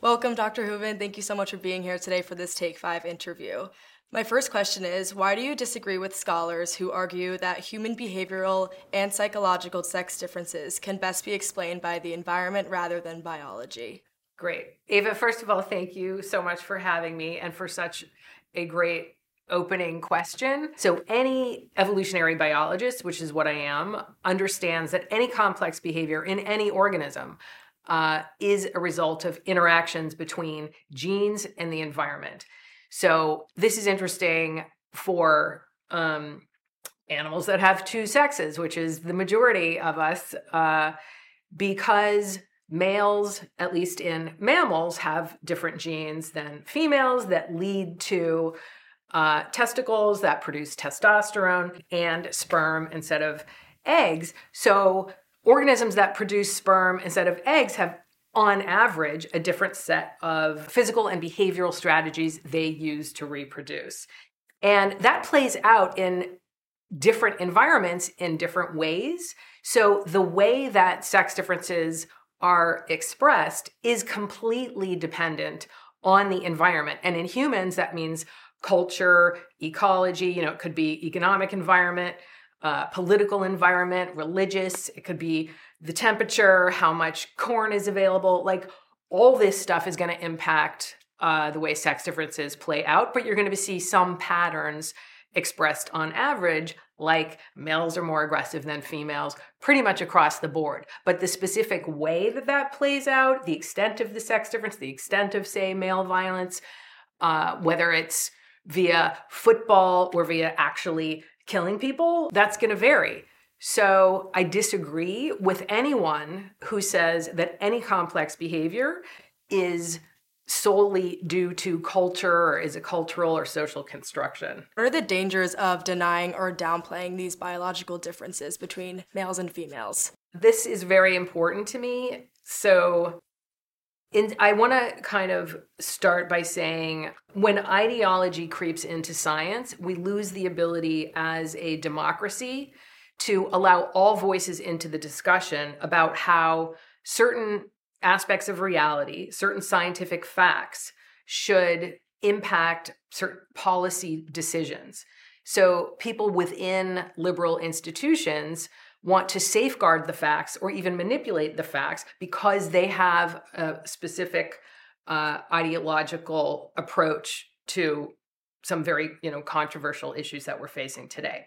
Welcome, Dr. Hooven. Thank you so much for being here today for this Take Five interview. My first question is Why do you disagree with scholars who argue that human behavioral and psychological sex differences can best be explained by the environment rather than biology? Great. Ava, first of all, thank you so much for having me and for such a great opening question. So, any evolutionary biologist, which is what I am, understands that any complex behavior in any organism uh, is a result of interactions between genes and the environment. So this is interesting for um, animals that have two sexes, which is the majority of us, uh, because males, at least in mammals, have different genes than females that lead to uh, testicles that produce testosterone and sperm instead of eggs. So organisms that produce sperm instead of eggs have on average, a different set of physical and behavioral strategies they use to reproduce. And that plays out in different environments in different ways. So the way that sex differences are expressed is completely dependent on the environment. And in humans, that means culture, ecology, you know, it could be economic environment, uh, political environment, religious, it could be the temperature, how much corn is available. Like all this stuff is going to impact uh, the way sex differences play out, but you're going to see some patterns expressed on average, like males are more aggressive than females, pretty much across the board. But the specific way that that plays out, the extent of the sex difference, the extent of, say, male violence, uh, whether it's via football or via actually killing people, that's going to vary. So I disagree with anyone who says that any complex behavior is solely due to culture or is a cultural or social construction. What are the dangers of denying or downplaying these biological differences between males and females? This is very important to me. So in, I want to kind of start by saying when ideology creeps into science, we lose the ability as a democracy to allow all voices into the discussion about how certain aspects of reality, certain scientific facts should impact certain policy decisions. So people within liberal institutions want to safeguard the facts or even manipulate the facts because they have a specific uh, ideological approach to some very you know controversial issues that we're facing today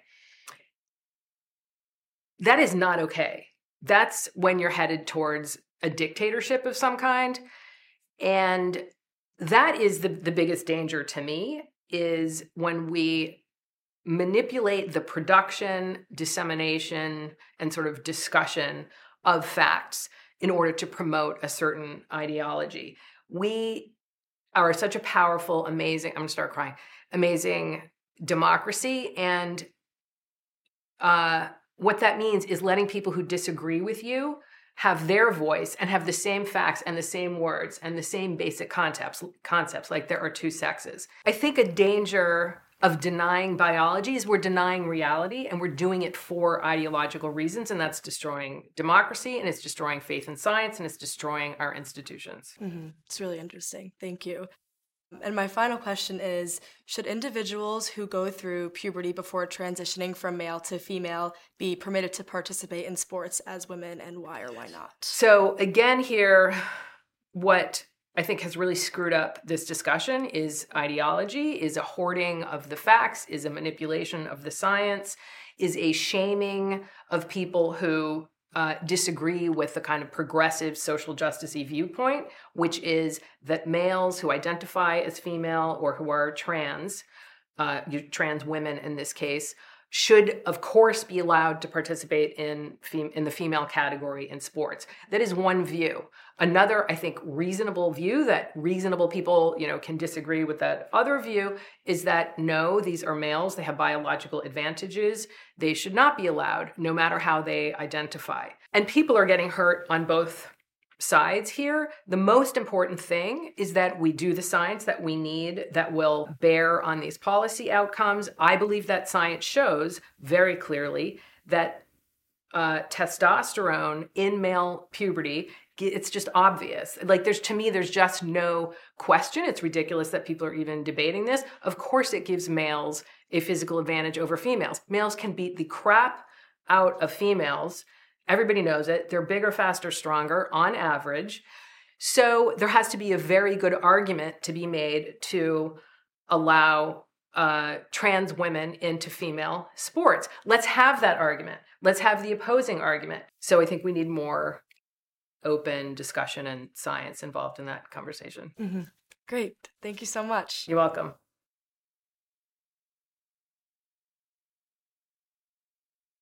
that is not okay. That's when you're headed towards a dictatorship of some kind. And that is the, the biggest danger to me is when we manipulate the production, dissemination, and sort of discussion of facts in order to promote a certain ideology. We are such a powerful, amazing, I'm gonna start crying, amazing democracy. And uh, what that means is letting people who disagree with you have their voice and have the same facts and the same words and the same basic concepts concepts like there are two sexes. I think a danger of denying biology is we're denying reality and we're doing it for ideological reasons and that's destroying democracy and it's destroying faith in science and it's destroying our institutions. Mm-hmm. It's really interesting. Thank you. And my final question is Should individuals who go through puberty before transitioning from male to female be permitted to participate in sports as women, and why or why not? So, again, here, what I think has really screwed up this discussion is ideology, is a hoarding of the facts, is a manipulation of the science, is a shaming of people who uh, disagree with the kind of progressive social justice viewpoint, which is that males who identify as female or who are trans, uh, trans women in this case, should of course be allowed to participate in fem- in the female category in sports. That is one view. Another i think reasonable view that reasonable people you know can disagree with that other view is that no these are males. They have biological advantages. They should not be allowed no matter how they identify. And people are getting hurt on both sides here. The most important thing is that we do the science that we need that will bear on these policy outcomes. I believe that science shows very clearly that uh, testosterone in male puberty it's just obvious like there's to me there's just no question it's ridiculous that people are even debating this of course it gives males a physical advantage over females males can beat the crap out of females Everybody knows it. They're bigger, faster, stronger on average. So there has to be a very good argument to be made to allow uh, trans women into female sports. Let's have that argument. Let's have the opposing argument. So I think we need more open discussion and science involved in that conversation. Mm-hmm. Great. Thank you so much. You're welcome.